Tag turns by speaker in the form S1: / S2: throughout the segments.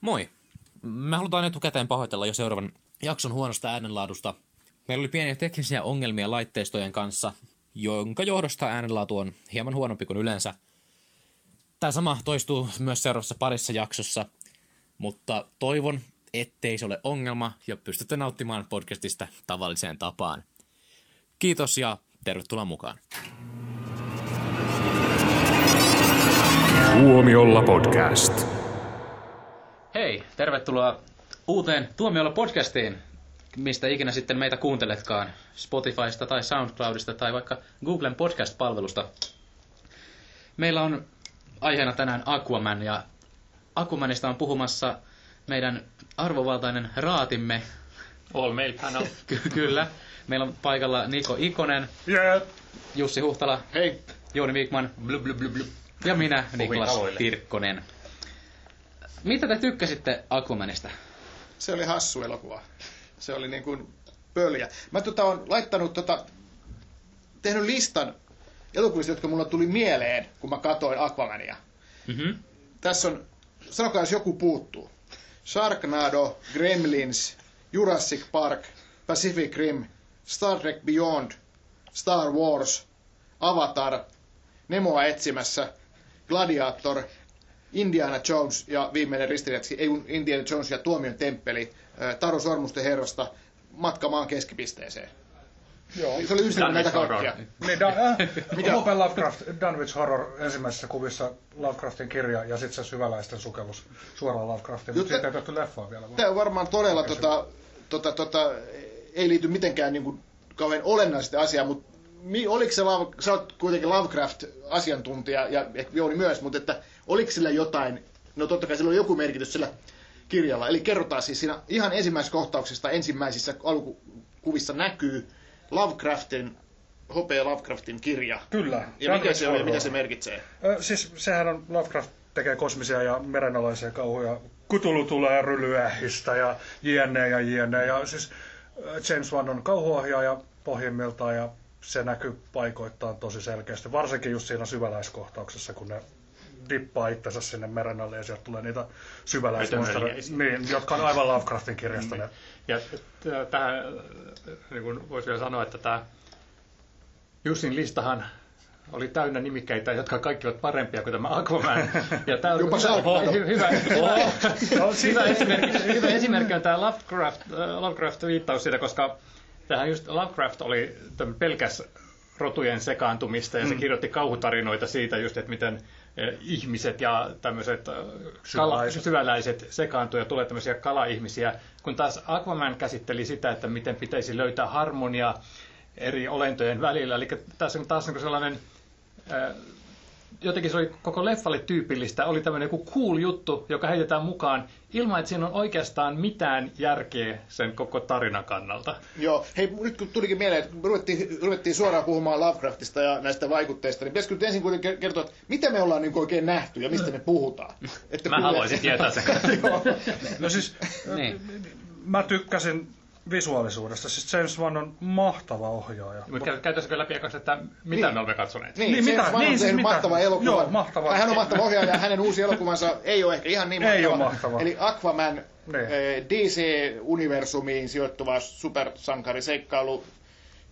S1: Moi! Me halutaan etukäteen pahoitella jo seuraavan jakson huonosta äänenlaadusta. Meillä oli pieniä teknisiä ongelmia laitteistojen kanssa, jonka johdosta äänenlaatu on hieman huonompi kuin yleensä. Tämä sama toistuu myös seuraavassa parissa jaksossa, mutta toivon, ettei se ole ongelma ja pystytte nauttimaan podcastista tavalliseen tapaan. Kiitos ja tervetuloa mukaan.
S2: Tuomiolla podcast.
S1: Hei, tervetuloa uuteen Tuomiolla podcastiin, mistä ikinä sitten meitä kuunteletkaan, Spotifysta tai Soundcloudista tai vaikka Googlen podcast-palvelusta. Meillä on aiheena tänään Aquaman ja Aquamanista on puhumassa meidän arvovaltainen raatimme.
S3: All mail panel.
S1: Ky- kyllä. Meillä on paikalla Niko Ikonen,
S3: Yeah.
S1: Jussi Huhtala,
S3: Hei.
S1: Jouni Wikman
S3: Blub, blub, blub, blub.
S1: ja minä, Niklas. Tirkkonen. Mitä te tykkäsitte Aquamanista?
S4: Se oli hassu elokuva. Se oli niin kuin pöljä. Mä tota on laittanut tota, tehnyt listan elokuvista, jotka mulla tuli mieleen, kun mä katsoin Aquamania.
S1: Mm-hmm.
S4: Tässä on, sanokaa jos joku puuttuu. Sharknado, Gremlins, Jurassic Park, Pacific Rim, Star Trek Beyond, Star Wars, Avatar, Nemoa etsimässä, Gladiator, Indiana Jones ja viimeinen ristiriitaksi, ei kun Indiana Jones ja Tuomion temppeli, Taru Sormusten herrasta, matka maan keskipisteeseen.
S5: Joo.
S4: Se oli ystävä näitä kaikkia.
S5: Niin, Dan, äh? H.P. Lovecraft, Dunwich Horror ensimmäisessä kuvissa Lovecraftin kirja ja sitten se syväläisten sukellus suoraan Lovecraftiin, mutta siitä ei tehty leffaa vielä.
S4: Tämä on varmaan todella tota, tota, tota, ei liity mitenkään niin kuin, kauhean olennaisesti asiaan, mutta mi, oliko se, Love- sä oot kuitenkin Lovecraft-asiantuntija ja ehkä Jouni myös, mutta että oliko sillä jotain, no totta kai sillä on joku merkitys sillä kirjalla, eli kerrotaan siis siinä ihan ensimmäisessä kohtauksesta ensimmäisissä alkukuvissa näkyy Lovecraftin, H.P. Lovecraftin kirja.
S5: Kyllä.
S4: Ja mikä se on ja mitä se merkitsee?
S5: Ö, siis sehän on, Lovecraft tekee kosmisia ja merenalaisia kauhuja. Kutulu tulee rylyähistä ja jne ja jne. Ja siis James Wan on kauhuohjaaja pohjimmiltaan ja se näkyy paikoittain tosi selkeästi. Varsinkin just siinä syväläiskohtauksessa, kun ne dippaa itsensä sinne meren alle ja sieltä tulee niitä syväläismonstereita, niin, jotka on aivan Lovecraftin kirjasta.
S3: Niin.
S5: ne.
S3: Ja t- tähän, äh, niin kuin voisi vielä sanoa, että tämä Jussin listahan oli täynnä nimikkeitä, jotka kaikki ovat parempia kuin tämä Aquaman. Ja tämä on
S4: Jopa
S3: hyvä,
S4: Sharknado.
S3: hy- hyvä, hyvä, esimerkki, hyvä esimerkki on tämä Lovecraft, äh, Lovecraft-viittaus siitä, koska tähän just Lovecraft oli pelkäs rotujen sekaantumista ja se kirjoitti kauhutarinoita siitä just, että miten äh, ihmiset ja tämmöiset
S5: Syväläiset.
S3: syväläiset sekaantuu ja tulee tämmöisiä kalaihmisiä, kun taas Aquaman käsitteli sitä, että miten pitäisi löytää harmonia eri olentojen välillä. Eli tässä on taas sellainen, jotenkin se oli koko leffalle tyypillistä, oli tämmöinen joku cool juttu, joka heitetään mukaan ilman, että siinä on oikeastaan mitään järkeä sen koko tarinan kannalta.
S4: Joo, hei nyt kun tulikin mieleen, että ruvettiin, ruvettiin suoraan puhumaan Lovecraftista ja näistä vaikutteista, niin pitäisikö nyt ensin kuitenkin kertoa, että mitä me ollaan niin oikein nähty ja mistä me puhutaan? Että
S3: Mä haluaisin tietää sen.
S4: Joo.
S5: No siis,
S1: Niin.
S5: mä tykkäsin visuaalisuudesta. Siis James Wan on mahtava ohjaaja.
S3: Mutta käytäisikö läpi ekaksi, että mitä
S4: Niin.
S3: me olemme katsoneet?
S4: Niin,
S5: Niin,
S4: niin
S5: mitä?
S4: Wan
S5: Niin,
S4: on
S5: siis mitä?
S4: mahtava elokuva.
S5: Joo, mahtava.
S4: Hän on mahtava ohjaaja ja hänen uusi elokuvansa ei ole ehkä ihan niin mahtava.
S5: Ei ole mahtava.
S4: Eli Aquaman,
S5: Niin.
S4: eh, DC-universumiin sijoittuva supersankariseikkailu,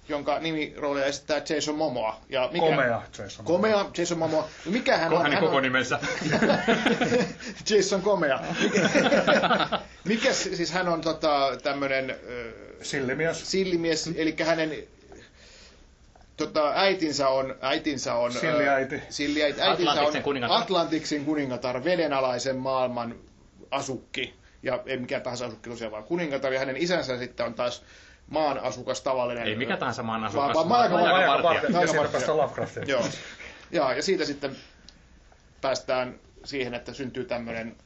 S4: jonka nimiroolia esittää Jason Momoa. Ja mikä,
S5: Komea Jason.
S4: Komea Jason Momoa. Mikä hän on?
S3: Hänen
S4: Hän
S3: koko
S4: on
S3: nimensä.
S4: Jason Komea. Mikä, mikä siis hän on tota, tämmönen ö,
S5: Sillimies.
S4: sillimies, eli hänen tota, äitinsä on, äitinsä on ö,
S5: Silliäiti.
S4: silliäiti. Äitinsä
S3: Atlantiksen
S4: on
S3: kuningatar.
S4: Atlantiksin kuningatar, vedenalaisen maailman asukki. Ja ei mikään tahansa asukki tosiaan, vaan kuningatar. Ja hänen isänsä sitten on taas maan asukas tavallinen.
S3: Ei mikä tahansa maan asukas.
S4: vaan.
S5: Ja siitä
S4: vartija.
S5: päästään Lovecraftiin.
S4: Joo. Ja, ja siitä sitten päästään siihen, että syntyy tämmöinen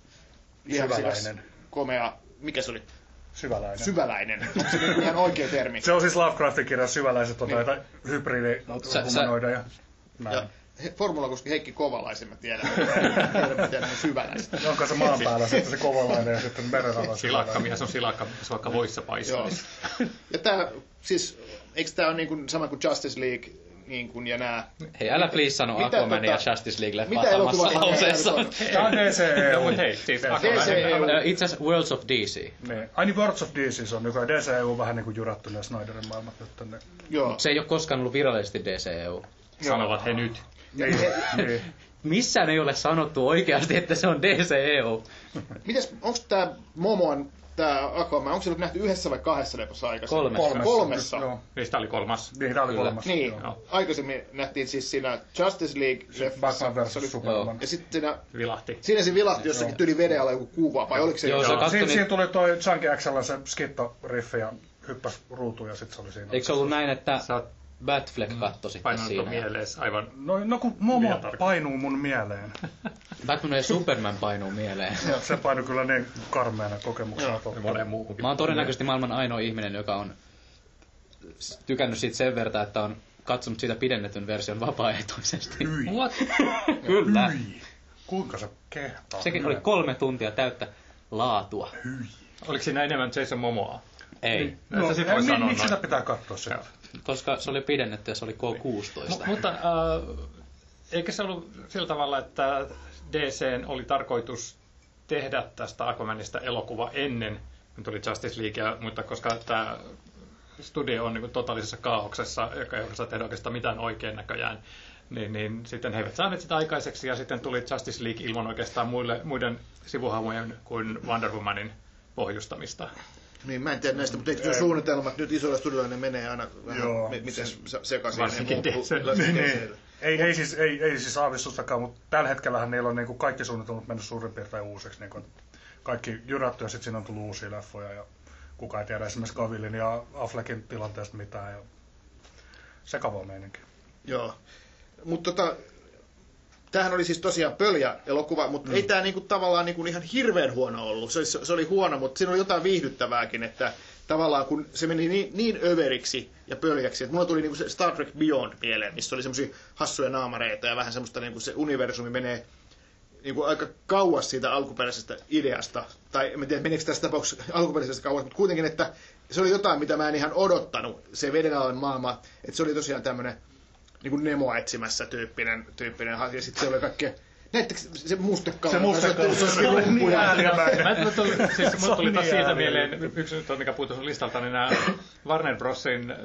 S5: Syväläinen.
S4: komea, mikä se oli?
S5: Syväläinen.
S4: Syväläinen. Onko se ihan oikea termi?
S5: Se on siis Lovecraftin kirja syväläiset on
S4: Niin.
S5: näitä
S1: sä-
S5: hybridihumanoideja.
S4: Ja
S5: Näin.
S4: he- Formula koski Heikki Kovalaisen, mä tiedän. Tiedän, tiedän syväläistä.
S5: Onko se maan päällä sitten se kovalainen ja sitten merenala
S3: Silakkamies on silakkamies, vaikka voissa paistaa.
S4: Ja tää, siis, eikö tää ole niin kuin sama kuin Justice League, niin kuin, ja nää.
S1: Hei, älä please sano
S4: Mitä
S1: Aquaman ja
S4: tota-
S1: Justice League
S4: Mitä
S1: leffaa samassa lauseessa.
S5: Tämä on DCEU.
S3: No, mutta hei, siis.
S4: DCEU.
S1: Ö, Itse asiassa Worlds of DC.
S5: Niin. Ai niin Worlds of DC se on nykyään. DCEU on vähän niin kuin jurattu ne Snyderin maailmat nyt tänne.
S4: Joo.
S1: Se ei ole koskaan ollut virallisesti DCEU.
S3: Sanovat he nyt.
S5: Niin, niin.
S1: Missään ei ole sanottu oikeasti, että se on DCEU.
S4: Mites, onks tää Momoan, tää Aquaman, onko se nyt nähty yhdessä vai kahdessa leffassa aikaisemmin?
S1: Kolmessa.
S4: Kolmessa.
S5: Joo.
S3: Niistä oli kolmas.
S5: Niin, tämä oli kolmas.
S4: Niin,
S5: Joo.
S4: aikaisemmin nähtiin siis siinä Justice League leffassa.
S5: Batman
S4: se oli-
S5: vs. Superman.
S4: Ja sitten siinä,
S3: Vilahti.
S4: siinä se vilahti jossakin tyli veden alla joku kuva, vai oliko se
S1: Joo, se
S5: Siinä,
S1: niin-
S5: siinä tuli toi Junkie XL se skitto-riffi ja hyppäs ruutuun ja sitten se oli siinä.
S1: Eikö se ollut näin, että
S3: Sä oot
S1: Batfleck kattoi sitten
S3: painanut
S1: siinä?
S3: mieleesi aivan...
S5: No, no kun Momo painuu mun mieleen.
S1: Batman ja Superman painuu mieleen.
S5: Ja se painui kyllä niin karmeana kokemuksena.
S3: Monen muuhunkin.
S1: Mä oon todennäköisesti maailman ainoa ihminen, joka on tykännyt siitä sen verran, että on katsonut siitä pidennetyn version vapaaehtoisesti.
S3: What?
S1: Kyllä.
S5: Hyi. Kuinka se kehtaa?
S1: Sekin oli kolme tuntia täyttä laatua.
S3: Oliko siinä enemmän Jason Momoa?
S1: Ei,
S5: No, ei,
S3: voi
S5: mi-
S3: sanoa
S5: miksi sitä pitää katsoa sitä?
S1: Koska se oli pidennetty ja se oli K16.
S3: M- mutta äh, eikö se ollut sillä tavalla, että DCn oli tarkoitus tehdä tästä Aquamanista elokuva ennen kuin tuli Justice League, mutta koska tämä studio on niin totaalisessa kaauksessa, joka ei osaa tehdä oikeastaan mitään oikein näköjään, niin, niin sitten he eivät saaneet sitä aikaiseksi ja sitten tuli Justice League ilman oikeastaan muille, muiden sivuhahmojen kuin Wonder Womanin pohjustamista.
S4: Niin, mä en tiedä näistä, mutta eikö nuo suunnitelmat nyt isoilla studioilla, ne menee aina vähän,
S5: Joo.
S4: miten se- sekaisin.
S3: Varsinkin
S5: Niin, ei, ei, siis, ei, ei siis aavistustakaan, mutta tällä hetkellähän niillä on niin kuin kaikki suunnitelmat mennyt suurin piirtein uusiksi. Niin kuin kaikki jyrätty ja sitten siinä on tullut uusia leffoja ja kukaan ei tiedä esimerkiksi Gavillin ja Affleckin tilanteesta mitään. Ja sekavaa meininki.
S4: Joo. Mutta tota, tämähän oli siis tosiaan pöljä elokuva, mutta mm. ei tämä niinku tavallaan niinku ihan hirveän huono ollut. Se, se oli huono, mutta siinä oli jotain viihdyttävääkin, että tavallaan kun se meni niin, niin överiksi ja pöljäksi, että mulla tuli niinku se Star Trek Beyond mieleen, missä oli semmoisia hassuja naamareita ja vähän semmoista niinku se universumi menee niinku aika kauas siitä alkuperäisestä ideasta. Tai en tiedä, meneekö tässä tapauksessa alkuperäisestä kauas, mutta kuitenkin, että se oli jotain, mitä mä en ihan odottanut, se vedenalainen maailma. Että se oli tosiaan tämmöinen niin kuin Nemoa etsimässä tyyppinen, tyyppinen ja sitten se oli kaikkea, näettekö se mustekala?
S5: Se mustekala,
S4: se,
S5: se oli niin äärimmäinen.
S3: Mä tuli, siis tuli
S5: Se on
S3: taas
S5: niin
S3: siitä mieleen, yksi nyt on, mikä puuttuu sun listalta, niin nämä Warner Brosin äh,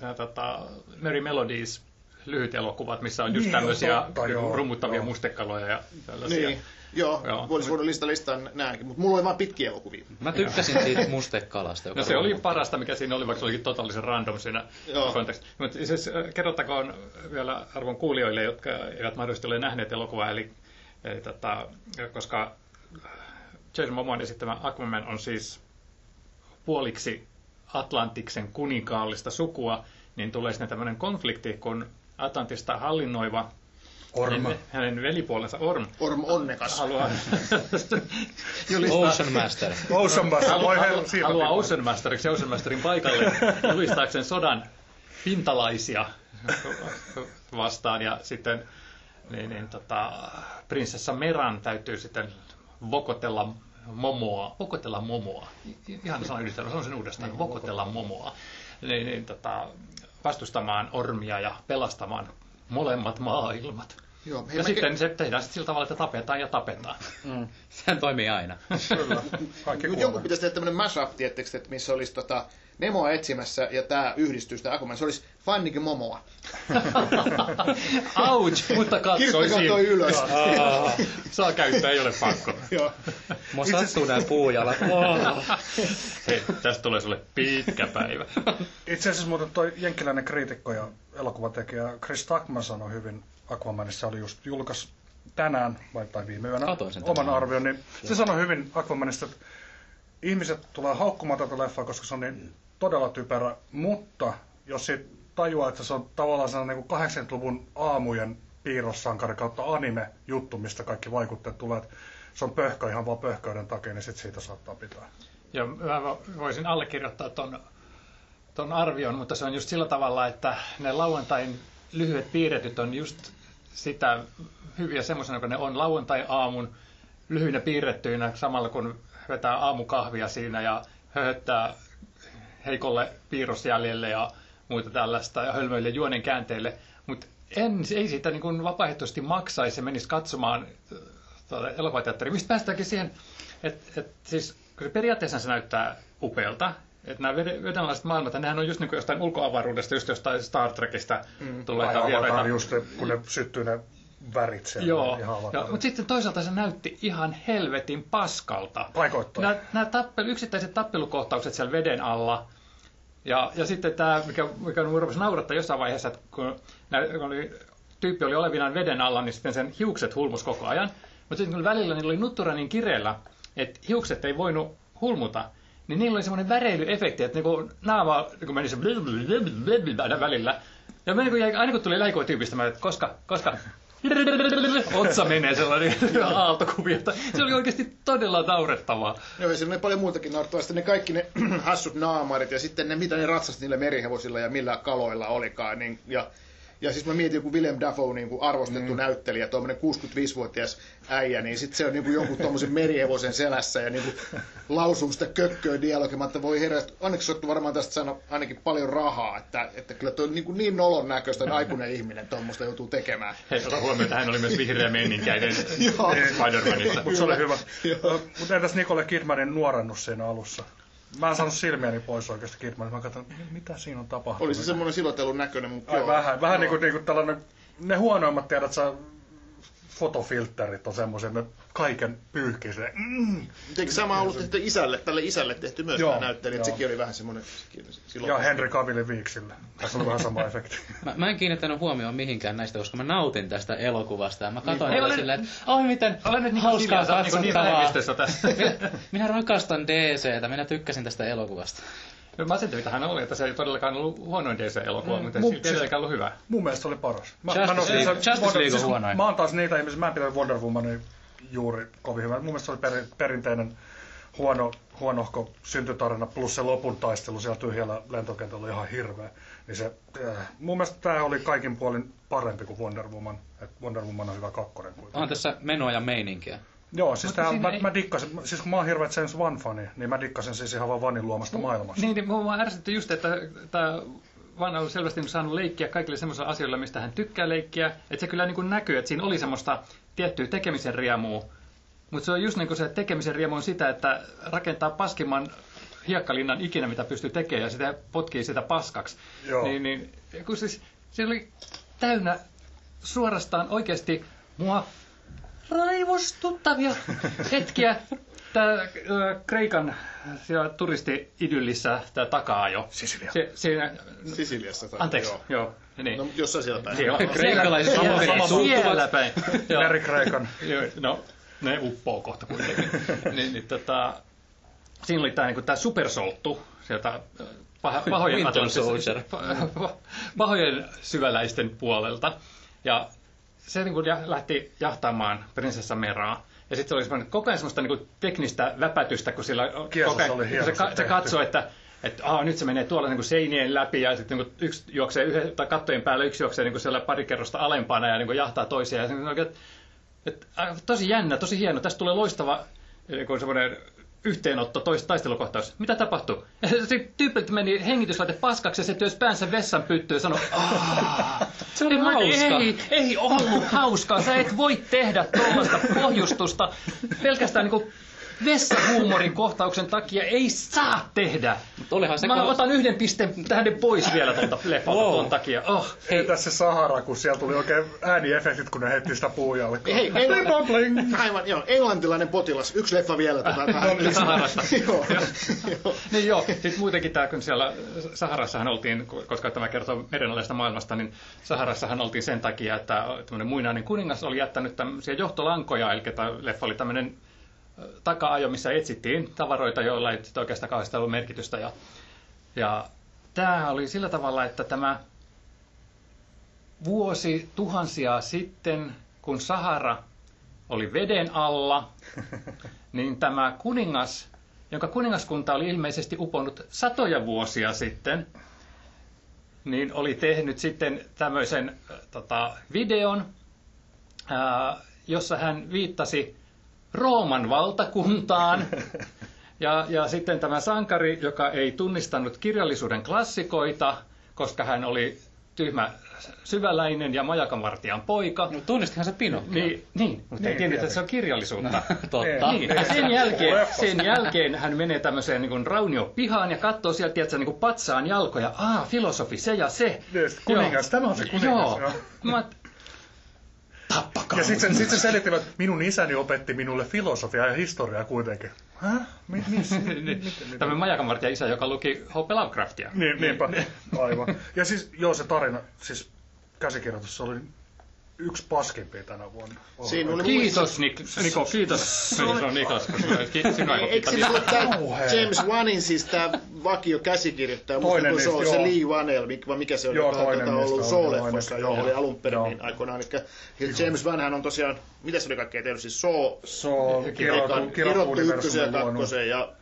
S3: nämä, tota, Merry Melodies lyhyt elokuvat, missä on just
S5: Niin,
S3: tämmöisiä
S5: totta, joo,
S3: rummuttavia
S5: joo.
S3: mustekaloja ja tällaisia.
S4: Niin, joo,
S3: Joo.
S4: voisi voida lista listaan nämäkin, mutta mulla oli vain pitkiä elokuvia.
S1: Mä tykkäsin siitä mustekalasta. Joka
S3: No se oli parasta, mikä siinä oli, vaikka se olikin totaalisen random siinä kontekstissa. Mutta siis äh, kerrottakoon vielä arvon kuulijoille, jotka eivät mahdollisesti ole nähneet elokuvaa, eli, eli tota, koska Jason Momoan esittämä Aquaman on siis puoliksi Atlantiksen kuninkaallista sukua, niin tulee sinne tämmöinen konflikti, kun Atlantista hallinnoiva
S5: Orma.
S3: hänen, hänen velipuolensa Orm
S4: Orm onnekas.
S3: haluaa
S1: Ocean Master.
S5: Ocean Master, voi
S3: haluaa,
S5: hei,
S3: haluaa. Ocean Masteriksi Ocean Masterin paikalle julistaakseen sodan pintalaisia vastaan ja sitten niin, niin, tota, prinsessa Meran täytyy sitten vokotella momoa, vokotella momoa, ihan sana yhdistelmä, sanon sen uudestaan, vokotella momoa, niin, niin, tota, vastustamaan ormia ja pelastamaan molemmat maailmat.
S4: Joo, hei,
S3: Ja sitten se tehdään sitten sillä tavalla, että tapetaan ja tapetaan.
S1: Mm. Sehän toimii aina.
S5: Kyllä, kaikki
S4: jonkun pitäisi tehdä tämmöinen mashup, tiettekö, että missä olisi tota, Nemoa etsimässä ja tämä yhdistys, tämä Aquaman, se olisi Fannikin Momoa.
S3: Ouch, mutta
S4: Kirkko
S3: katsoisin.
S4: kantoi ylös.
S3: Saa käyttää, ei ole pakko.
S4: Joo.
S1: Mua sattuu nää puujalat.
S3: Hei, tästä tulee sulle pitkä päivä.
S5: Itse asiassa muuten toi jenkkiläinen kriitikko ja elokuvatekijä Chris Tuckman sanoi hyvin Aquamanissa, oli just julkais tänään vai tai viime yönä
S1: Katoin sen
S5: oman arvion, niin se sanoi hyvin Aquamanista, että ihmiset tulee haukkumaan tätä leffaa, koska se on niin todella typerä, mutta jos siitä tajuaa, että se on tavallaan sellainen niin kuin 80-luvun aamujen piirrossankari kautta anime-juttu, mistä kaikki vaikutteet tulee, että se on pöhkö ihan vaan pöhköyden takia, niin sit siitä saattaa pitää.
S3: Ja mä voisin allekirjoittaa ton, ton arvion, mutta se on just sillä tavalla, että ne lauantain lyhyet piirretyt on just sitä hyviä semmoisena, kun ne on lauantai-aamun lyhyinä piirrettyinä samalla kun vetää aamukahvia siinä ja höhöttää heikolle piirrosjäljelle ja muita tällaista ja hölmöille juonen käänteille. mutta en, ei siitä niin kuin vapaaehtoisesti maksaisi ja menisi katsomaan äh, tuota elokuvateatteria. Mistä päästäänkin siihen, että et, siis periaatteessa se näyttää upealta, että nämä veden- vedenalaiset maailmat, nehän on just niin kuin jostain ulkoavaruudesta, just jostain Star Trekista mm. tulleita
S5: Ai
S3: vieraita.
S5: Just, kun ne syttyy ne värit siellä.
S3: Joo,
S5: ihan
S3: joo mutta sitten toisaalta se näytti ihan helvetin paskalta.
S5: Paikoittain.
S3: Nämä, nämä tappelu, yksittäiset tappelukohtaukset siellä veden alla. Ja, ja sitten tämä, mikä, mikä rupesi naurattaa jossain vaiheessa, että kun, nää, kun oli, tyyppi oli olevinaan veden alla, niin sitten sen hiukset hulmus koko ajan. Mutta sitten kun välillä niillä oli nuttura niin kireellä, että hiukset ei voinut hulmuta, niin niillä oli semmoinen väreilyefekti, että niinku naama niin meni se aina välillä. Ja mä, niin jäi, aina kun tuli läikoa tyypistä, mä, että koska, koska, otsa menee sellainen aaltokuvio. Se oli oikeasti todella naurettavaa.
S4: Joo, ja siinä oli paljon muutakin naurettavaa. Sitten ne kaikki ne hassut naamarit ja sitten ne, mitä ne ratsasti niillä merihevosilla ja millä kaloilla olikaan. Niin, ja, ja siis mä mietin joku Willem Dafoe, niin kuin arvostettu mm. näyttelijä, tuommoinen 65-vuotias äijä, niin sitten se on niin kuin jonkun tuommoisen merihevosen selässä ja niin kuin lausuu sitä kökköä dialogia, että voi herra, että onneksi olette varmaan tästä saanut ainakin paljon rahaa, että, että kyllä tuo on niin, kuin niin nolon näköistä, että aikuinen ihminen tuommoista joutuu tekemään.
S3: Hei, ota huomioon, että hän oli myös vihreä menninkäinen. Spider-Manissa.
S5: Mutta se oli hyvä. Mutta entäs Nicole Kidmanin nuorennus siinä alussa? Mä en saanut silmiäni pois oikeasti Kidmanista. Mä katsoin, mitä siinä on tapahtunut.
S4: Oli se semmoinen silotellun näköinen, mutta
S5: Ai
S4: joo.
S5: vähän, vähän
S4: Joo.
S5: niin kuin, niin kuin tällainen, ne huonoimmat tiedät sä, fotofilterit on semmoisia, ne kaiken pyyhkii se. Mm.
S4: Eikö sama ollut tehty isälle, tälle isälle tehty myös
S5: Joo,
S4: tämä näyttelijä, että sekin oli vähän semmoinen silloin.
S5: Ja Henry Cavillin viiksille. Tässä on vähän sama efekti.
S1: Mä, mä en kiinnittänyt huomioon mihinkään näistä, koska mä nautin tästä elokuvasta. Ja mä katsoin niin, silleen, että oi miten
S3: Olen nyt niin
S1: hauskaa
S3: niin, niin
S1: katsottavaa.
S3: vähemmistössä tässä.
S1: minä, minä rakastan DCtä, minä tykkäsin tästä elokuvasta.
S3: Masentuvittahan oli, että se ei todellakaan ollut huonoin DC-elokuva,
S5: Mm,
S3: mutta
S5: mut
S3: silti
S5: siis-
S3: ollut hyvä.
S5: Mun mielestä se oli paras. Mä,
S1: Justice
S5: mä nostin
S1: League- Justice League on
S5: siis
S1: huonoin.
S5: Mä oon taas niitä ihmisiä, mä en pitänyt Wonder Womania juuri kovin hyvä. Mun mielestä se oli peri, perinteinen huono, huonohko syntytarina plus se lopun taistelu siellä tyhjällä lentokentällä oli ihan hirveä. Niin se, äh, mun mielestä tämä oli kaikin puolin parempi kuin Wonder Woman. Et Wonder Woman on hyvä kakkonen kuitenkin.
S1: On tässä menoa ja meininkiä.
S5: Joo, siis tää, mä,
S3: ei-
S5: mä dikkasin, siis kun mä oon hirveä James Wan-fani, niin mä dikkasin siis ihan vaan Vanin luomasta maailmasta.
S3: Niin, niin mua ärsytti just, että tämä Van on selvästi saanut leikkiä kaikille semmoisilla asioilla, mistä hän tykkää leikkiä. Että se kyllä niin kuin näkyy, että siinä oli semmoista tiettyä tekemisen riemua. Mutta se on just niin kuin se tekemisen riemu on sitä, että rakentaa paskimman hiekkalinnan ikinä, mitä pystyy tekemään, ja sitä potkii sitä paskaksi.
S5: Joo.
S3: Niin, niin, kun siis, se oli täynnä suorastaan oikeasti mua raivostuttavia hetkiä. Tämä Kreikan siellä turisti-idyllissä, tämä taka-ajo.
S5: Sisilia.
S3: Se, siinä,
S4: Sisiliassa. Tai,
S3: anteeksi,
S4: Joo.
S3: joo. niin.
S4: No, jossain siellä päin.
S3: Siellä-
S1: Kreikalaiset
S3: siellä-
S1: paperit
S3: siellä-
S1: suuttuvat.
S3: päin. Joo.
S5: Meri Kreikan.
S3: Joo, No, ne uppoo kohta kuitenkin. niin, niin, tota, siinä oli tämä niinku, tää supersolttu sieltä äh, paha, pahojen, Atlantis- pahojen syväläisten puolelta. Ja se niin kuin lähti jahtaamaan prinsessa Meraa. Ja sitten se oli semmoinen, koko ajan semmoista niin kuin teknistä väpätystä, kun sillä koko ajan,
S5: oli
S3: kun se, ka- se katsoi, että että aa, nyt se menee tuolla niin kuin seinien läpi ja sitten niin kuin yksi juoksee yhden, tai kattojen päällä, yksi juoksee niin kuin siellä pari kerrosta alempana ja niin kuin jahtaa toisia. Ja se, on oikein, että, että, tosi jännä, tosi hieno. Tästä tulee loistava niin kuin semmoinen yhteenotto, tois, taistelukohtaus. Mitä tapahtui? Se tyypiltä meni hengityslaite paskaksi ja se työsi päänsä vessan pyttyyn ja sanoi.
S1: Se oli hauska.
S3: Ei, ei ollut hauskaa. Sä et voi tehdä tuollaista pohjustusta pelkästään niin vessahuumorin kohtauksen takia. Ei saa tehdä.
S1: olihan se
S3: Mä
S1: ko-
S3: otan yhden pisteen tähden pois vielä tuolta leffalta
S1: Wow.
S3: ton takia. Oh.
S5: Ei tässä se Sahara, kun siellä tuli oikein ääniefektit, kun ne heitti sitä puujalkaa.
S4: Hei, Engl- aivan, joo, englantilainen potilas. Yksi leffa vielä. Tota, tähän.
S3: Saharasta.
S4: joo, joo.
S3: Niin joo, sitten muutenkin tämä, kun siellä Saharassahan oltiin, koska tämä kertoo merenalaisesta maailmasta, niin Saharassahan oltiin sen takia, että tämmöinen muinainen kuningas oli jättänyt tämmöisiä johtolankoja, eli tämä leffa oli tämmöinen taka-ajo, missä etsittiin tavaroita, joilla ei oikeastaan kauheasti ollut merkitystä. Ja, ja tämä oli sillä tavalla, että tämä vuosi tuhansia sitten, kun Sahara oli veden alla, niin tämä kuningas, jonka kuningaskunta oli ilmeisesti uponnut satoja vuosia sitten, niin oli tehnyt sitten tämmöisen äh, tota, videon, ää, jossa hän viittasi Rooman valtakuntaan. Ja, ja sitten tämä sankari, joka ei tunnistanut kirjallisuuden klassikoita, koska hän oli tyhmä syväläinen ja majakanvartijan poika.
S1: No, tunnistithan se Pinokio.
S3: Niin, niin mutta ei
S5: Niin,
S3: tiennyt, että se on kirjallisuutta.
S1: Totta.
S3: Niin, ja sen jälkeen, sen jälkeen hän menee tämmöiseen niin raunio pihaan ja katsoo sieltä tiedätkö, niin patsaan jalkoja. Aa, filosofi, se ja se.
S5: Niin, sit kuningas, tämä on se kuningas,
S3: Joo.
S5: joo.
S3: Mä, tappakaa.
S5: Ja sitten sit se selittivät, että minun isäni opetti minulle filosofiaa ja historiaa kuitenkin. Häh? Mi- missä?
S3: Niin, Tämä majakanvartija isä, joka luki H.P. Lovecraftia.
S5: Niin, niinpä, aivan. Ja siis, joo, se tarina, siis käsikirjoitus, se oli yksi paskimpia tänä vuonna.
S4: Siinä oli
S3: Kiitos, Nik- Niko, kiitos. Niin, se on Niklas, ei
S4: Eikö siinä ollut tämä. James Wanin, siis tämä vakio käsikirjoittaja,
S5: Toinen
S4: musta se on
S5: niistä,
S4: se
S5: joo.
S4: Lee Wanell, mikä, mikä se on,
S5: Joo,
S4: joka tota, ollut
S5: niistä oli, toinen,
S4: joo, oli alun perin niin aikoinaan. Eli ja James Van hän on tosiaan, mitä se oli kaikkea tehnyt, siis
S5: on kirottu,
S4: kirottu ykkösen ja kakkosen ja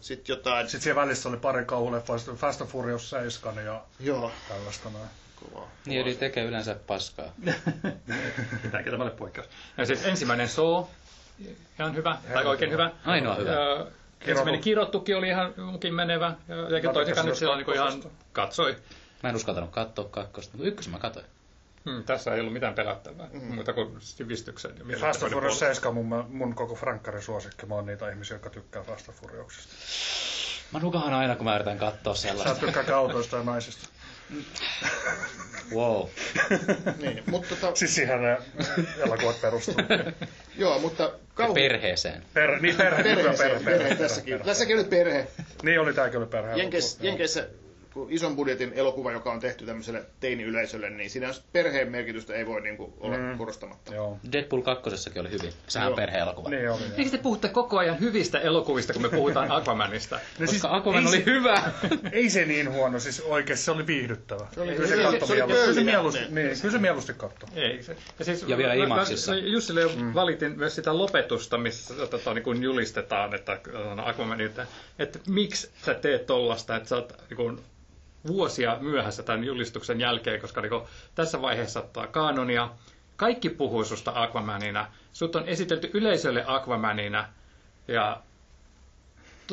S4: sitten jotain,
S5: Sitten siellä välissä oli pari kauhuleffaa, sitten Fast and Furious 7 ja
S4: joo,
S5: tällaista näin.
S4: Kovaa.
S1: Niin, eli tekee yleensä paskaa.
S3: Pitääkin tämä ole poikkeus. Ja siis ensimmäinen Saw, ihan hyvä, tai oikein hyvä.
S1: Ainoa hyvä.
S3: Ja ensimmäinen kirottukin oli ihan mukin menevä. Ja toisekaan
S5: tykkäsin
S3: nyt sillä niin ihan katsoi.
S1: Mä en uskaltanut katsoa kakkosta, mutta ykkösen mä katsoin.
S3: Hmm, tässä ei ollut mitään pelättävää, mm. muuta kuin sivistyksen. Ja
S5: Fast and Furious 7 on mun, mun koko Frankkarin suosikki. Mä oon niitä ihmisiä, jotka tykkää Fast and Furiousista.
S1: Mä nukahan aina, kun mä yritän katsoa
S5: Sä
S1: sellaista.
S5: tykkää autoista ja naisista.
S1: Wow.
S4: Niin, mutta tota,
S5: Siis siihen ne elokuvat perustuu.
S4: joo, mutta kauhu...
S1: perheeseen.
S5: Per, niin perhe, perhe,
S4: Perhe,
S5: perhe,
S4: perhe,
S5: perhe,
S4: tässäkin.
S5: perhe.
S4: Tässäkin oli perhe.
S5: Niin oli tääkin oli perhe.
S4: Jenkeissä, Jenkeissä ison budjetin elokuva, joka on tehty tämmöiselle teini-yleisölle, niin siinä perheen merkitystä ei voi niin kuin, olla mm. korostamatta.
S5: Joo.
S1: Deadpool 2 oli hyvin. Sehän on
S4: Joo.
S1: perhe-elokuva.
S5: Niin oli.
S3: Miksi te puhutte koko ajan hyvistä elokuvista, kun me puhutaan Aquamanista?
S5: No
S1: Koska Aquaman
S5: ei
S1: oli
S5: se-
S1: hyvä.
S5: Ei se niin huono, siis oikeesti se oli viihdyttävä. Se
S4: oli-
S5: kyllä
S4: se-
S5: se, katto
S4: se oli
S5: mieluusti. Kyllä se
S4: pöyliä.
S5: mieluusti, niin, kyllä se mieluusti katto.
S3: Ei. Se, ja, siis,
S1: Ja vielä IMAXissa.
S3: mä- Jussille jo valitin myös sitä lopetusta, missä tota, niin kuin julistetaan, että äh, Aquaman, että, että miksi sä teet tollasta, että sä oot niin kuin, vuosia myöhässä tämän julistuksen jälkeen, koska niin tässä vaiheessa tota, kanonia, kaikki puhuu susta Aquamanina, sut on esitelty yleisölle Aquamanina, ja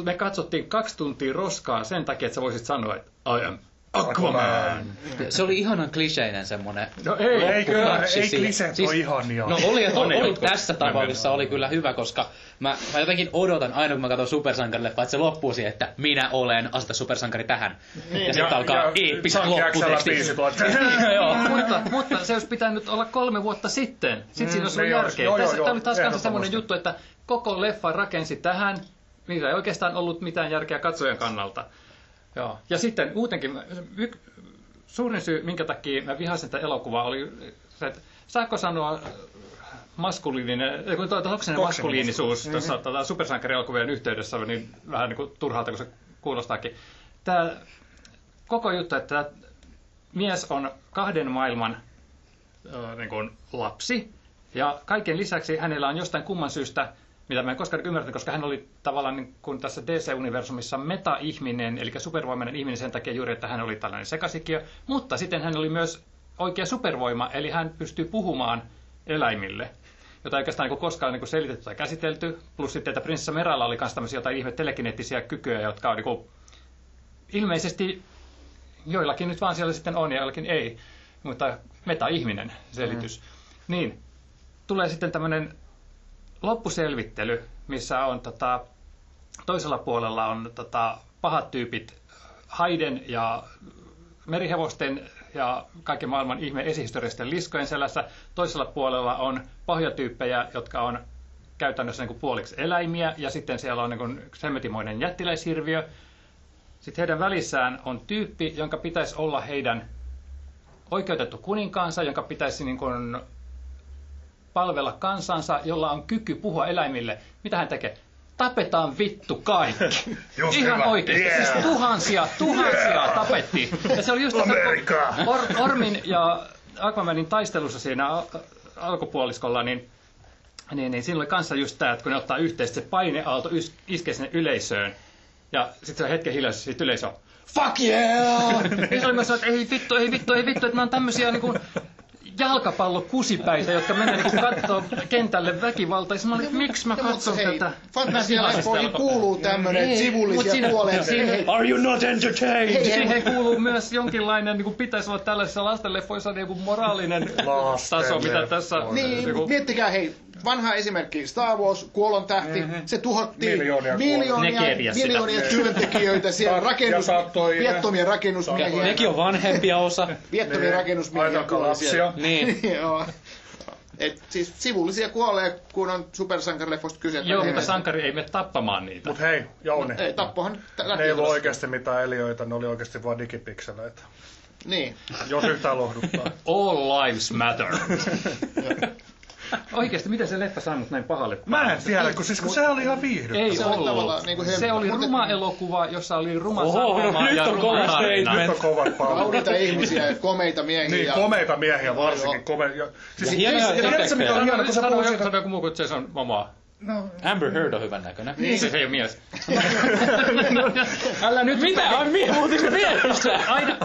S3: me katsottiin kaksi tuntia roskaa sen takia, että sä voisit sanoa, että I am Aquaman.
S1: Se oli ihanan kliseinen semmonen.
S3: No ei,
S5: Ei kyllä, ei kliseet
S1: Siis-
S5: ole ihania.
S1: No oli, oli, oli tässä tapauksessa oli kyllä hyvä, koska mä, mä jotenkin odotan aina, kun mä katson supersankarileffa, että se loppuu siihen, että minä olen, aseta supersankari tähän. Niin, ja sitten alkaa eeppiset lopputekstit. Joo.
S3: mutta, mutta se olisi pitänyt olla kolme vuotta sitten. Sitten
S5: Mm,
S3: siinä olisi ollut
S5: niin
S3: järkeä.
S5: Joo, joo,
S3: tämä oli taas kanssa semmoinen juttu, että koko leffa rakensi tähän, niillä ei oikeastaan ollut mitään järkeä katsojan kannalta. Joo. Ja sitten muutenkin, suurin syy, minkä takia mä vihasin tätä elokuvaa, oli se, että saako sanoa äh, maskuliininen, kun toi toksinen maskuliinisuus
S5: Mm-hmm.
S3: tässä tota, supersankarielokuvien yhteydessä niin vähän niin kuin turhalta, kun se kuulostaakin. Tämä koko juttu, että tämä mies on kahden maailman ö, niin kuin lapsi, ja kaiken lisäksi hänellä on jostain kumman syystä, mitä mä en koskaan ymmärtänyt, koska hän oli tavallaan niin kuin tässä DC-universumissa meta-ihminen, eli supervoimainen ihminen sen takia juuri, että hän oli tällainen sekasikiö, mutta sitten hän oli myös oikea supervoima, eli hän pystyy puhumaan eläimille, jota ei oikeastaan niin koskaan niin selitetty tai käsitelty, plus sitten, että prinsessa Meralla oli myös tämmöisiä jotain ihme telekineettisiä kykyjä, jotka on niin kuin, ilmeisesti joillakin nyt vaan siellä sitten on ja joillakin ei, mutta meta-ihminen selitys. Mm. Niin, tulee sitten tämmöinen loppuselvittely, missä on tota, toisella puolella on tota, pahat tyypit haiden ja merihevosten ja kaiken maailman ihme esihistoriallisten liskojen selässä. Toisella puolella on pahoja tyyppejä, jotka on käytännössä niin kuin puoliksi eläimiä, ja sitten siellä on niin kuin semmetimoinen jättiläishirviö. Sitten heidän välissään on tyyppi, jonka pitäisi olla heidän oikeutettu kuninkaansa, jonka pitäisi niin kuin palvella kansansa, jolla on kyky puhua eläimille. Mitä hän tekee? Tapetaan vittu kaikki.
S5: Just
S3: Ihan
S5: hyvä.
S3: oikeasti.
S5: Yeah.
S3: Siis tuhansia, tuhansia tapettiin. Ja se oli just tässä. Or, Ormin ja Aquamanin taistelussa siinä al- alkupuoliskolla, niin niin, niin siinä oli kanssa just tämä, että kun ne ottaa yhteistä, se paineaalto ys- iskee sinne yleisöön. Ja sitten se on hetken hiljaisuus, sitten yleisö on, fuck yeah! ja se oli myös että ei vittu, ei vittu, ei vittu, että nämä on tämmöisiä niin kuin, jalkapallokusipäitä, jotka menee niinku kattoo kentälle. Mä olin, että miksi mä
S4: No,
S3: katson
S4: hei,
S3: tätä?
S4: fantasialeffoihin kuuluu tämmönen
S3: Ei, mut
S4: sivullisia
S3: siinä-
S4: Hei,
S1: Are you not entertained?
S3: Siihen kuuluu myös jonkinlainen, niin kuin pitäisi olla tällaisissa lastenleffoissa niin kuin moraalinen taso, mitä tässä...
S4: Niin, miettikää hei, vanha esimerkki, Star Wars, Kuolon tähti,
S3: Mhm.
S4: se tuhottiin
S5: Miljoonia
S4: miljoonia, miljoonia työntekijöitä siellä, rakennus,
S5: saattoi-
S4: viettomia rakennusmiehiä,
S1: Nekin on vanhempia osa.
S4: viettomia
S5: Niin,
S4: rakennusmiehiä
S5: lapsia.
S1: Niin.
S4: Joo. Et siis sivullisia kuolee, kun on supersankarileffoista kyse.
S3: Joo, mutta sankari ei mene tappamaan niitä.
S5: Mut hei, Jouni,
S4: Ei, tappohan
S5: ne ei ollut oikeasti mitään eliöitä, ne oli oikeasti vain digipikseleitä.
S4: Niin.
S5: Jos yhtään lohduttaa.
S3: All lives matter. Oikeasti, miten se leffa saanut näin pahalle?
S5: Mä en tiedä, kun, siis, kun se oli ihan viihdyttävä.
S3: Ei
S4: Se oli
S3: ollut.
S4: tavallaan niinku
S3: se oli
S4: Mutta-
S3: ruma elokuva, jossa oli ruma
S1: Oho,
S3: sanoma
S1: nyt
S3: ja
S1: on kova statement.
S5: Nyt on kovat.
S4: Kauniita ihmisiä, komeita miehiä.
S5: Niin,
S4: ja...
S5: komeita miehiä varsinkin. Kome... Ja, siis,
S1: Ja hienoja
S5: ja tiedätkö,
S1: efektejä.
S5: mikä on hieno, kun sä
S3: Sano
S5: puhut
S3: joku,
S5: siitä...
S3: sano joku muu kuin Jason Momoa.
S5: No,
S1: Amber Heard on hyvän näköinen.
S3: Niin. Se ei ole mies. Älä nyt
S1: Mitä? Ai mie, muuten miehestä?
S3: Aina,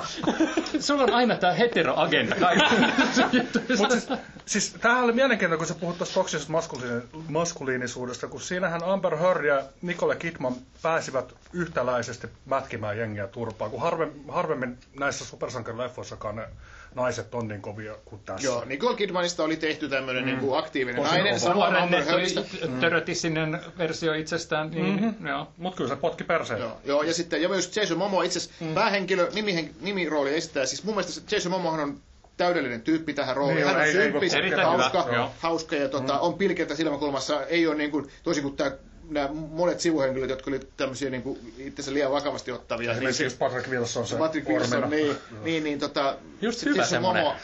S3: sulla on aina tää heteroagenda kaikissa
S5: Mut siis, siis tämähän oli mielenkiintoista, kun sä puhut tuosta toksisesta maskuliini- maskuliinisuudesta, kun siinähän Amber Heard ja Nicole Kidman pääsivät yhtäläisesti mätkimään jengiä turpaan, kun harve, harvemmin näissä supersankarileffoissakaan ne naiset on niin kovia kuin tässä.
S4: Joo, Nicole Kidmanista oli tehty tämmöinen mm. niin aktiivinen
S5: Tosi
S4: nainen, sama Amber Heardista.
S3: törötissinen versio itsestään. Niin, mm-hmm. joo.
S5: Mut kyllä se potki perseen.
S4: Joo, joo, ja sitten ja myös Jason Momoa itse asiassa mm. päähenkilö, nimihen, nimirooli esittää. Siis mun mielestä Jason Momohan on täydellinen tyyppi tähän rooliin.
S5: Niin
S4: Hän
S5: on,
S4: on
S3: Erittäin
S4: hauska,
S3: hyvä, joo.
S4: hauska ja tota, on pilkeltä silmäkulmassa. Ei ole niin kuin, toisin kuin tämä nämä monet sivuhenkilöt, jotka oli tämmöisiä niin kuin itsensä liian vakavasti ottavia.
S5: Esimerkiksi
S4: niin
S5: Patrick Wilson se
S4: Patrick Wilson,
S5: ormena.
S4: niin, niin, niin tota,
S1: Just
S4: se
S1: hyvä
S4: Jason
S1: semmonen.
S4: Momoa,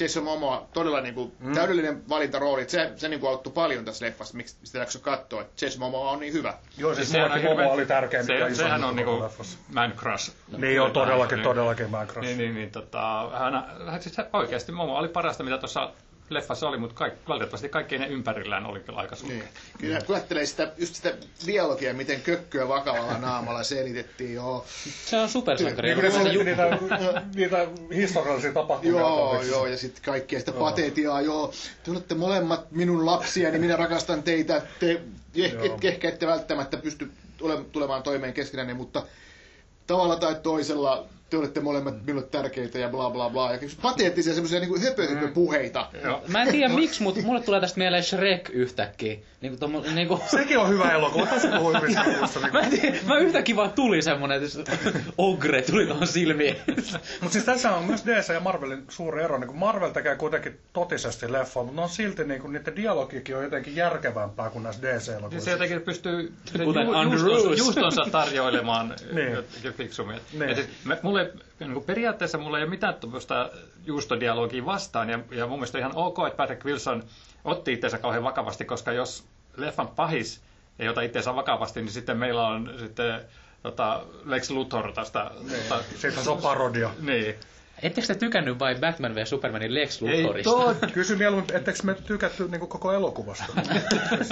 S4: Jason Momoa todella niin kuin, mm. täydellinen valintarooli. Se, se niin kuin auttoi paljon tässä leffassa, miksi sitä jakso katsoa. että Jason Momoa on niin hyvä.
S5: Joo, siis
S3: sehän on
S5: Marky Momo
S3: hirveän-
S5: oli tärkeä, mikä
S3: se,
S5: iso
S3: sehän on niinku
S5: leffassa.
S3: man crush.
S5: Niin on todellakin,
S3: Niin.
S5: todellakin Man Crush.
S3: Niin, niin, niin tota, hän, hän siis oikeasti Momo oli parasta, mitä tuossa leffassa oli, mutta kaik, valitettavasti kaikki ne ympärillään oli kyllä aika
S4: Niin.
S3: niin.
S4: Kyllä kun ajattelee sitä, just sitä dialogia, miten kökköä vakavalla naamalla selitettiin, joo.
S1: Se on supersankari.
S5: Niin
S1: Se
S5: selitti
S1: ju-
S5: niitä, niitä historiallisia tapahtumia.
S4: Joo, joo, ja sitten kaikkea sitä patetiaa, joo, te olette molemmat minun lapsia, niin minä rakastan teitä, te ehkä, ehkä ette välttämättä pysty tule- tulemaan toimeen keskenään, mutta tavalla tai toisella te olette molemmat minulle tärkeitä ja bla bla bla. Ja pateettisia semmoisia niin höpö, höpö puheita.
S3: Joo.
S1: Mä en tiedä miksi, mutta mulle tulee tästä mieleen Shrek yhtäkkiä. Niinku tommo, niinku...
S5: Sekin on hyvä elokuva. Tässä puhuu hyvin.
S1: Mä, en tiedä, mä yhtäkkiä vaan tuli semmonen, että ogre tuli tuohon silmiin.
S5: Mutta siis tässä on myös DC ja Marvelin suuri ero. Niin Marvel tekee kuitenkin totisesti leffoa, mutta ne on silti niin kuin, niiden dialogiikin on jotenkin järkevämpää kuin näissä
S3: Siis se
S5: DC-elokuvissa.
S3: jotenkin pystyy
S1: Kuten
S3: ju- juustonsa, juustonsa tarjoilemaan
S5: Niin.
S3: jotenkin fiksummin.
S5: Niin.
S3: Ja sit me, mulle, niin periaatteessa mulla ei ole mitään tuommoista juustodialogia vastaan, ja, ja mun mielestä ihan ok, että Patrick Wilson otti itseensä kauhean vakavasti, koska jos leffan pahis ei ota itseensä vakavasti, niin sitten meillä on sitten tota, Lex Luthor tästä. Tota,
S5: Siitä se on parodia.
S3: niin.
S1: Ettekö te tykännyt vain Batman v Supermanin Lex
S3: Ei
S1: Luthorista?
S3: totta.
S5: Kysy mieluummin, etteikö me tykätty niin koko elokuvasta?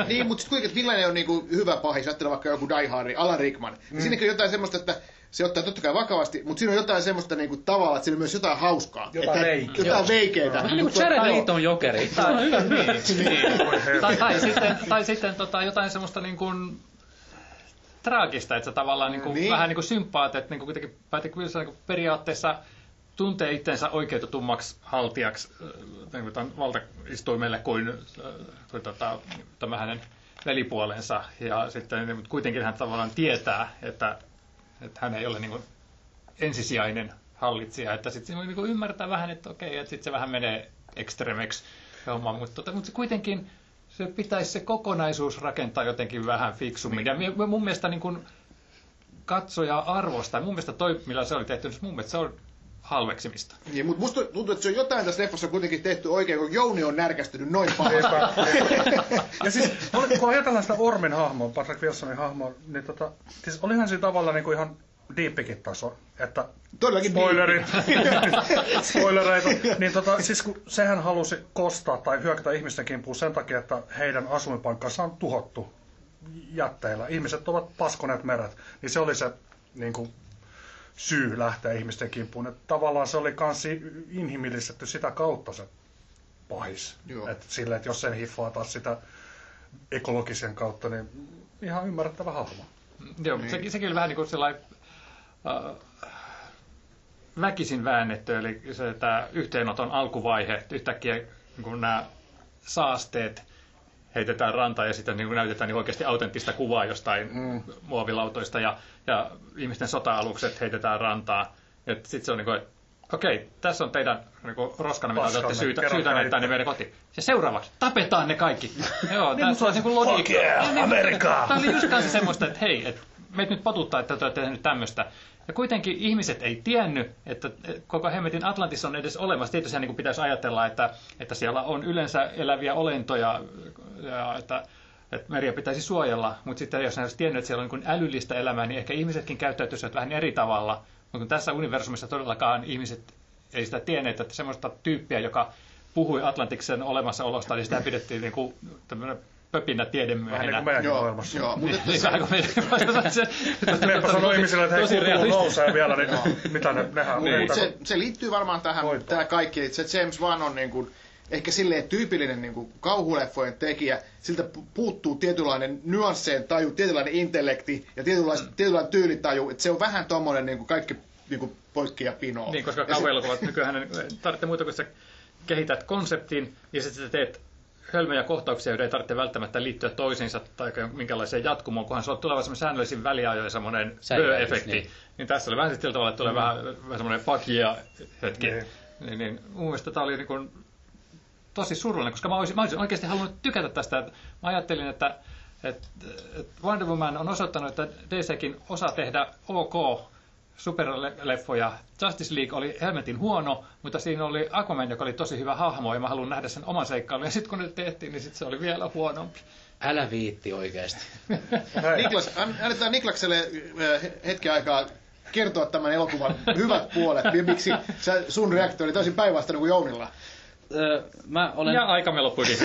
S4: Niin, mutta sitten kuinka, että millainen on niinku hyvä pahis, ajattelen vaikka joku Die Hard, Alan Rickman. Mm. Siinäkin on jotain semmoista, että se ottaa totta kai vakavasti, mutta siinä on jotain semmoista niinku tavalla, että siinä on myös jotain hauskaa.
S5: Jotain
S4: että,
S5: leikkiä.
S4: Jotain veikeitä.
S1: Vähän niin kuin Jared Leton jokeri. On hyvä
S3: niin, niin. Tai, tai sitten, tai sitten tota, jotain semmoista niin kuin, traagista, että sä tavallaan niin kuin,
S4: Niin.
S3: vähän niin kuin sympaat, että niin kuin kuitenkin Patrick Wilson niin periaatteessa tuntee itsensä oikeutetummaksi haltijaksi äh, niin kuin tämän valtaistuimelle kuin, äh, kuin tota, tämä hänen velipuolensa. Ja sitten niin, mutta kuitenkin hän tavallaan tietää, että, että hän ei ole niin kuin ensisijainen hallitsija. Että sitten niin kuin ymmärtää vähän, että okei, että sitten se vähän menee ekstremeksi se homma, mutta, tota, mutta se kuitenkin se pitäisi se kokonaisuus rakentaa jotenkin vähän fiksummin. Ja mun mielestä niin kuin katsoja arvostaa. Mun mielestä toi, millä se oli tehty, niin mun mielestä se on halveksimista.
S4: Niin, mutta musta tuntuu, että se on jotain tässä leffassa kuitenkin tehty oikein, kun Jouni on närkästynyt noin pahasti.
S5: ja siis, kun ajatellaan sitä Ormin hahmoa, Patrick Wilsonin hahmoa, niin tota, siis olihan siinä tavalla niin kuin ihan diippikin taso, että
S4: Todellakin
S5: spoilerit, spoilereita, niin tota, siis kun sehän halusi kostaa tai hyökätä ihmisten kimppuun sen takia, että heidän asuinpaikkansa on tuhottu jätteillä. Ihmiset ovat paskoneet meret, niin se oli se niin kuin, syy lähteä ihmisten kimppuun. Että tavallaan se oli kans inhimillistetty sitä kautta se pahis.
S4: Joo.
S5: Et sille, että jos sen hiffaa taas sitä ekologisen kautta, niin ihan ymmärrettävä hahmo.
S3: Joo, mutta se, sekin oli vähän niin kuin sellainen äh, väkisin väännetty, eli se tämä yhteenoton alkuvaihe, yhtäkkiä niin kuin nämä saasteet heitetään rantaan ja sitten niin kuin näytetään niin oikeasti autenttista kuvaa jostain mm. muovilautoista ja, ja ihmisten sota-alukset heitetään rantaan. Sitten se on niin kuin, okei, tässä on teidän niin kuin, roskana, mitä te olette syytä,
S5: kerran
S3: syytä näyttää,
S5: kaikki.
S3: niin meidän kotiin. Ja seuraavaksi, tapetaan ne kaikki. Joo,
S5: Niin,
S3: tämä on niin kuin logiikka.
S5: yeah,
S3: Niin,
S5: Amerikkaa!
S3: Tämä oli just kanssa semmoista, että hei, että meitä nyt potuttaa, että te olette tehneet tämmöistä. Ja kuitenkin ihmiset ei tiennyt, että koko hemmetin Atlantis on edes olemassa. Tietysti niin kuin pitäisi ajatella, että, että siellä on yleensä eläviä olentoja ja että, että meriä pitäisi suojella. Mutta sitten jos ne olisi tiennyt, että siellä on niin kuin älyllistä elämää, niin ehkä ihmisetkin käyttäytyisivät vähän eri tavalla. Mutta kun tässä universumissa todellakaan ihmiset ei sitä tienneet, että semmoista tyyppiä, joka puhui Atlantiksen olemassaolosta, niin sitä pidettiin niin kuin tämmöinen pöpinä
S5: Vähän niin kuin meidänkin
S4: Joo. Mutta että
S3: Niin,
S4: se,
S3: vähän kuin meidän- se-
S5: Me sanoo ihmisille, että hei, nousee vielä, niin mitä ne, nehän
S3: Niin.
S5: niin.
S4: se, se liittyy varmaan tähän, tämä kaikki, että se James Wan on niin kuin, ehkä silleen tyypillinen niin kuin kauhuleffojen tekijä, siltä pu- puuttuu tietynlainen nyansseen taju, tietynlainen intellekti ja tietynlainen,
S3: Mm.
S4: tietynlainen tyylitaju, että se on vähän tommonen niin kuin kaikki niin kuin poikki ja pinoa.
S3: Niin, koska kauhuelokuvat nykyään ei tarvitse muuta kuin sä kehität konseptin ja sitten sä teet hölmöjä kohtauksia, joiden ei tarvitse välttämättä liittyä toisiinsa tai minkälaiseen jatkumoon, kunhan sulla tulee semmoinen säännöllisin väliajoin semmoinen efekti
S1: niin.
S3: niin. tässä oli vähän sillä tavalla, että tulee vähän, vähän semmoinen pakia hetki.
S5: Niin.
S3: Niin, niin, mun mielestä tämä oli niin kuin tosi surullinen, koska mä olisin, mä olisin oikeasti halunnut tykätä tästä. Mä ajattelin, että, että, että Wonder Woman on osoittanut, että DCkin osaa tehdä ok superleffoja. Justice League oli helmetin huono, mutta siinä oli Aquaman, joka oli tosi hyvä hahmo, ja mä haluan nähdä sen oman seikkailun. Ja sitten kun ne tehtiin, niin sit se oli vielä huonompi.
S1: Älä viitti oikeasti.
S4: Niklas, an- annetaan Niklakselle äh, hetki aikaa kertoa tämän elokuvan hyvät puolet. ja Miksi sun reaktio oli täysin päinvastainen kuin Jounilla.
S1: Öö, mä olen...
S3: Ja aikamme loppuikin.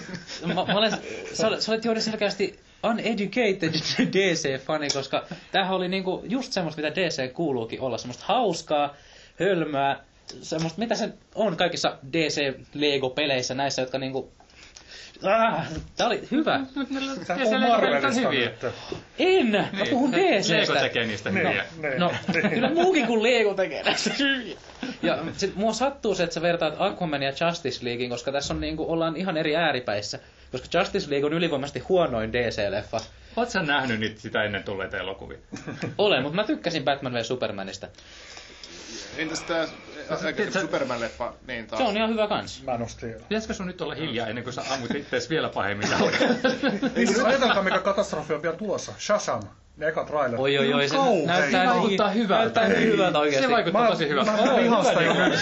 S1: mä, mä olen, sä, olet- sä olet juuri selkeästi uneducated DC-fani, koska tämähän oli niinku just semmoista, mitä DC kuuluukin olla. Semmoista hauskaa, hölmöä, semmoista, mitä se on kaikissa DC-Lego-peleissä näissä, jotka niinku... Ah, tää oli hyvä.
S5: Puhuu
S3: siellä oli
S5: Marvelista
S3: hyviä.
S5: nyt.
S1: En! Mä puhun
S3: Lego
S1: DCstä.
S3: tekee niistä hyviä.
S5: Niin.
S1: No, kyllä muukin kuin Lego tekee näistä hyviä. Ja sit mua sattuu se, että sä vertaat Aquaman ja Justice Leaguein, koska tässä on niinku, ollaan ihan eri ääripäissä. Koska Justice League on ylivoimaisesti huonoin DC-leffa.
S3: Oletko sä nähnyt niitä sitä ennen tulleita elokuvia?
S1: Olen, mutta mä tykkäsin Batman v Supermanista.
S4: Entäs tää
S3: tiedätkö-
S4: Superman-leffa? Niin taas.
S1: Se on ihan hyvä kans.
S5: Mä nostin.
S3: Pitäisikö sun nyt olla hiljaa ennen kuin sä ammut itseäsi vielä pahemmin jalkaan?
S5: Niin siis ajatelkaa, mikä katastrofi on vielä tulossa. Shazam. Ne eka trailer.
S1: Oi oi oi, se näyttää,
S3: Se vaikuttaa
S1: niin,
S3: hyvältä.
S1: näyttää niin hyvältä oikeesti.
S3: Se vaikuttaa
S5: Mä,
S3: tosi hyvältä.
S5: mä, mä vihastan jo nyt.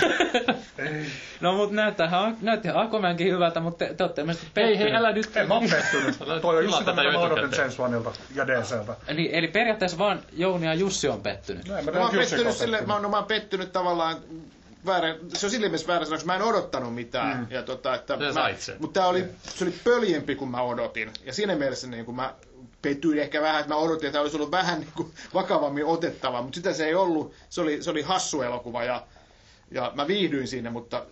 S1: No mut näyttää, näytti Aquamankin hyvältä, mutta te, te olette ilmeisesti
S3: Hei, hei,
S1: pettynyt.
S3: älä nyt.
S5: En mä oon pettynyt. Toi on just sitä,
S3: Tätä
S5: mitä mä odotin. James Wanilta ja DCltä.
S1: Eli, eli periaatteessa vaan Jouni ja Jussi on pettynyt.
S5: No, mä
S4: mä, oon pettynyt sille,
S5: pettynyt.
S4: mä, no, mä oon pettynyt tavallaan väärä, se on sillä mielessä väärä sana, koska mä en odottanut mitään. Mm. Ja tota, että
S3: Sä
S4: mä, mutta tää oli, se oli pöljempi kuin mä odotin. Ja siinä mielessä niin kuin mä pettyin ehkä vähän, että mä odotin, että tämä olisi ollut vähän niin kuin vakavammin otettava, mutta sitä se ei ollut. Se oli, se oli hassu elokuva ja, ja mä viihdyin siinä, mutta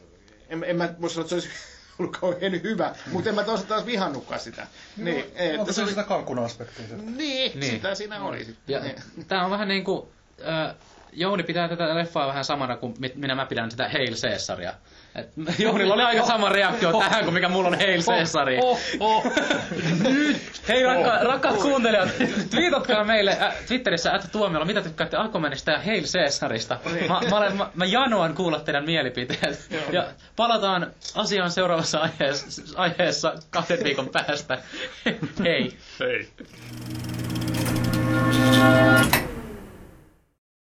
S4: en, en mä voi sanoa, että se olisi ollut kauhean hyvä, mutta en mä taas, taas vihannutkaan sitä. Niin, ei,
S5: Onko
S4: että
S5: se
S4: oli,
S5: sitä kankuna aspektia? se?
S4: niin,
S1: Niin.
S4: niin, sitä siinä oli sitten.
S1: Ja
S4: Niin.
S1: tää on vähän niinku... Äh, Jouni pitää tätä leffaa vähän samana kuin mi- minä mä pidän sitä Hail Caesaria. Et Jounilla oli aika sama reaktio tähän kuin mikä mulla on Hail Caesari.
S3: Oh, oh.
S1: Hei rakka, rakkaat kuuntelijat, twiitatkaa meille äh, Twitterissä että tuomiolla, mitä tykkäätte Aquamanista ja Hail Caesarista. Mä, mä, olen, mä, mä janoan kuulla teidän mielipiteet. Ja palataan asiaan seuraavassa aiheessa, aiheessa kahden viikon päästä. Hei.
S3: Hei.